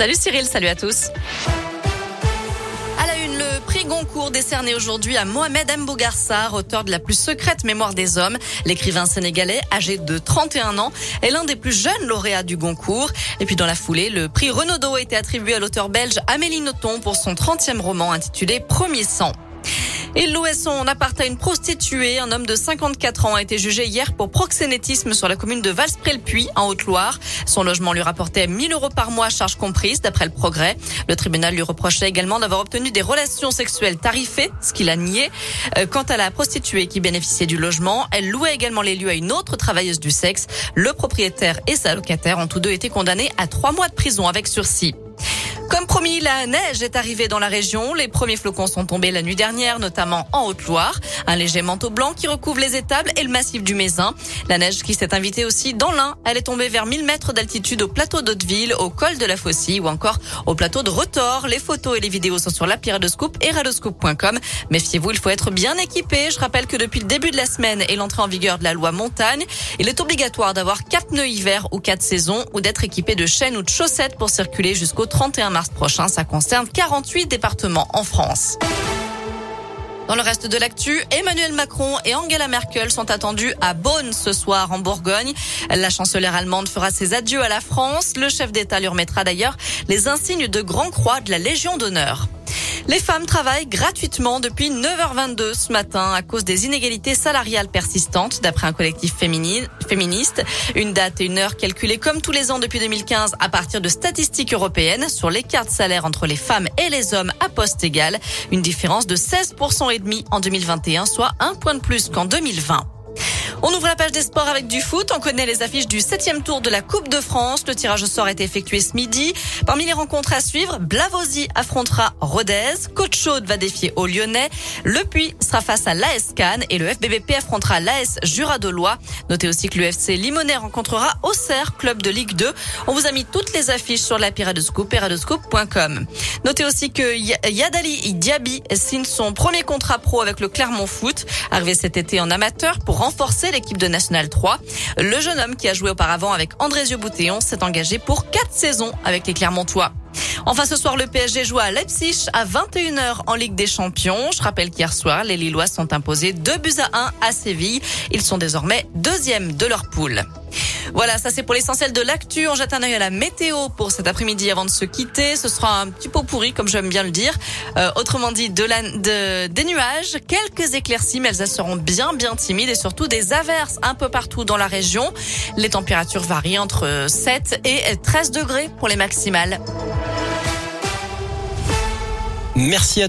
Salut Cyril, salut à tous. À la une, le prix Goncourt décerné aujourd'hui à Mohamed Mbougarsar, auteur de la plus secrète mémoire des hommes. L'écrivain sénégalais, âgé de 31 ans, est l'un des plus jeunes lauréats du Goncourt. Et puis dans la foulée, le prix Renaudot a été attribué à l'auteur belge Amélie Nothomb pour son 30e roman intitulé Premier sang. Il louait son appart à une prostituée. Un homme de 54 ans a été jugé hier pour proxénétisme sur la commune de Valspré-le-Puy, en Haute-Loire. Son logement lui rapportait 1000 euros par mois, charge comprise, d'après le progrès. Le tribunal lui reprochait également d'avoir obtenu des relations sexuelles tarifées, ce qu'il a nié. Euh, quant à la prostituée qui bénéficiait du logement, elle louait également les lieux à une autre travailleuse du sexe. Le propriétaire et sa locataire ont tous deux été condamnés à trois mois de prison avec sursis. Promis, la neige est arrivée dans la région. Les premiers flocons sont tombés la nuit dernière, notamment en Haute-Loire. Un léger manteau blanc qui recouvre les étables et le massif du Mézin. La neige qui s'est invitée aussi dans l'Ain. Elle est tombée vers 1000 mètres d'altitude au plateau d'Hauteville, au col de la Faucille ou encore au plateau de Retors. Les photos et les vidéos sont sur l'appli Radoscoop et radoscoop.com. Méfiez-vous, il faut être bien équipé. Je rappelle que depuis le début de la semaine et l'entrée en vigueur de la loi montagne, il est obligatoire d'avoir quatre pneus hiver ou quatre saisons ou d'être équipé de chaînes ou de chaussettes pour circuler jusqu'au 31 mars mars Ça concerne 48 départements en France. Dans le reste de l'actu, Emmanuel Macron et Angela Merkel sont attendus à Bonn ce soir en Bourgogne. La chancelière allemande fera ses adieux à la France. Le chef d'État lui remettra d'ailleurs les insignes de Grand Croix de la Légion d'honneur. Les femmes travaillent gratuitement depuis 9h22 ce matin à cause des inégalités salariales persistantes, d'après un collectif féministe. Une date et une heure calculées comme tous les ans depuis 2015 à partir de statistiques européennes sur l'écart de salaire entre les femmes et les hommes à poste égal. Une différence de 16% et demi en 2021, soit un point de plus qu'en 2020. On ouvre la page des sports avec du foot. On connaît les affiches du septième tour de la Coupe de France. Le tirage au sort a été effectué ce midi. Parmi les rencontres à suivre, Blavosi affrontera Rodez. Côte Chaude va défier au Lyonnais. Le Puy sera face à l'AS Cannes et le FBBP affrontera l'AS Jura de Lois. Notez aussi que l'UFC Limonais rencontrera Auxerre, club de Ligue 2. On vous a mis toutes les affiches sur la Scoop et Notez aussi que Yadali Diaby signe son premier contrat pro avec le Clermont Foot, arrivé cet été en amateur pour renforcer l'équipe de National 3. Le jeune homme qui a joué auparavant avec Andrésio Boutéon s'est engagé pour quatre saisons avec les Clermontois. Enfin, ce soir, le PSG joue à Leipzig à 21h en Ligue des Champions. Je rappelle qu'hier soir, les Lillois sont imposés 2 buts à 1 à Séville. Ils sont désormais deuxièmes de leur poule. Voilà, ça c'est pour l'essentiel de l'actu. On jette un œil à la météo pour cet après-midi avant de se quitter. Ce sera un petit pot pourri, comme j'aime bien le dire. Euh, autrement dit, des nuages, quelques éclaircies, mais elles seront bien, bien timides et surtout des averses un peu partout dans la région. Les températures varient entre 7 et 13 degrés pour les maximales. Merci à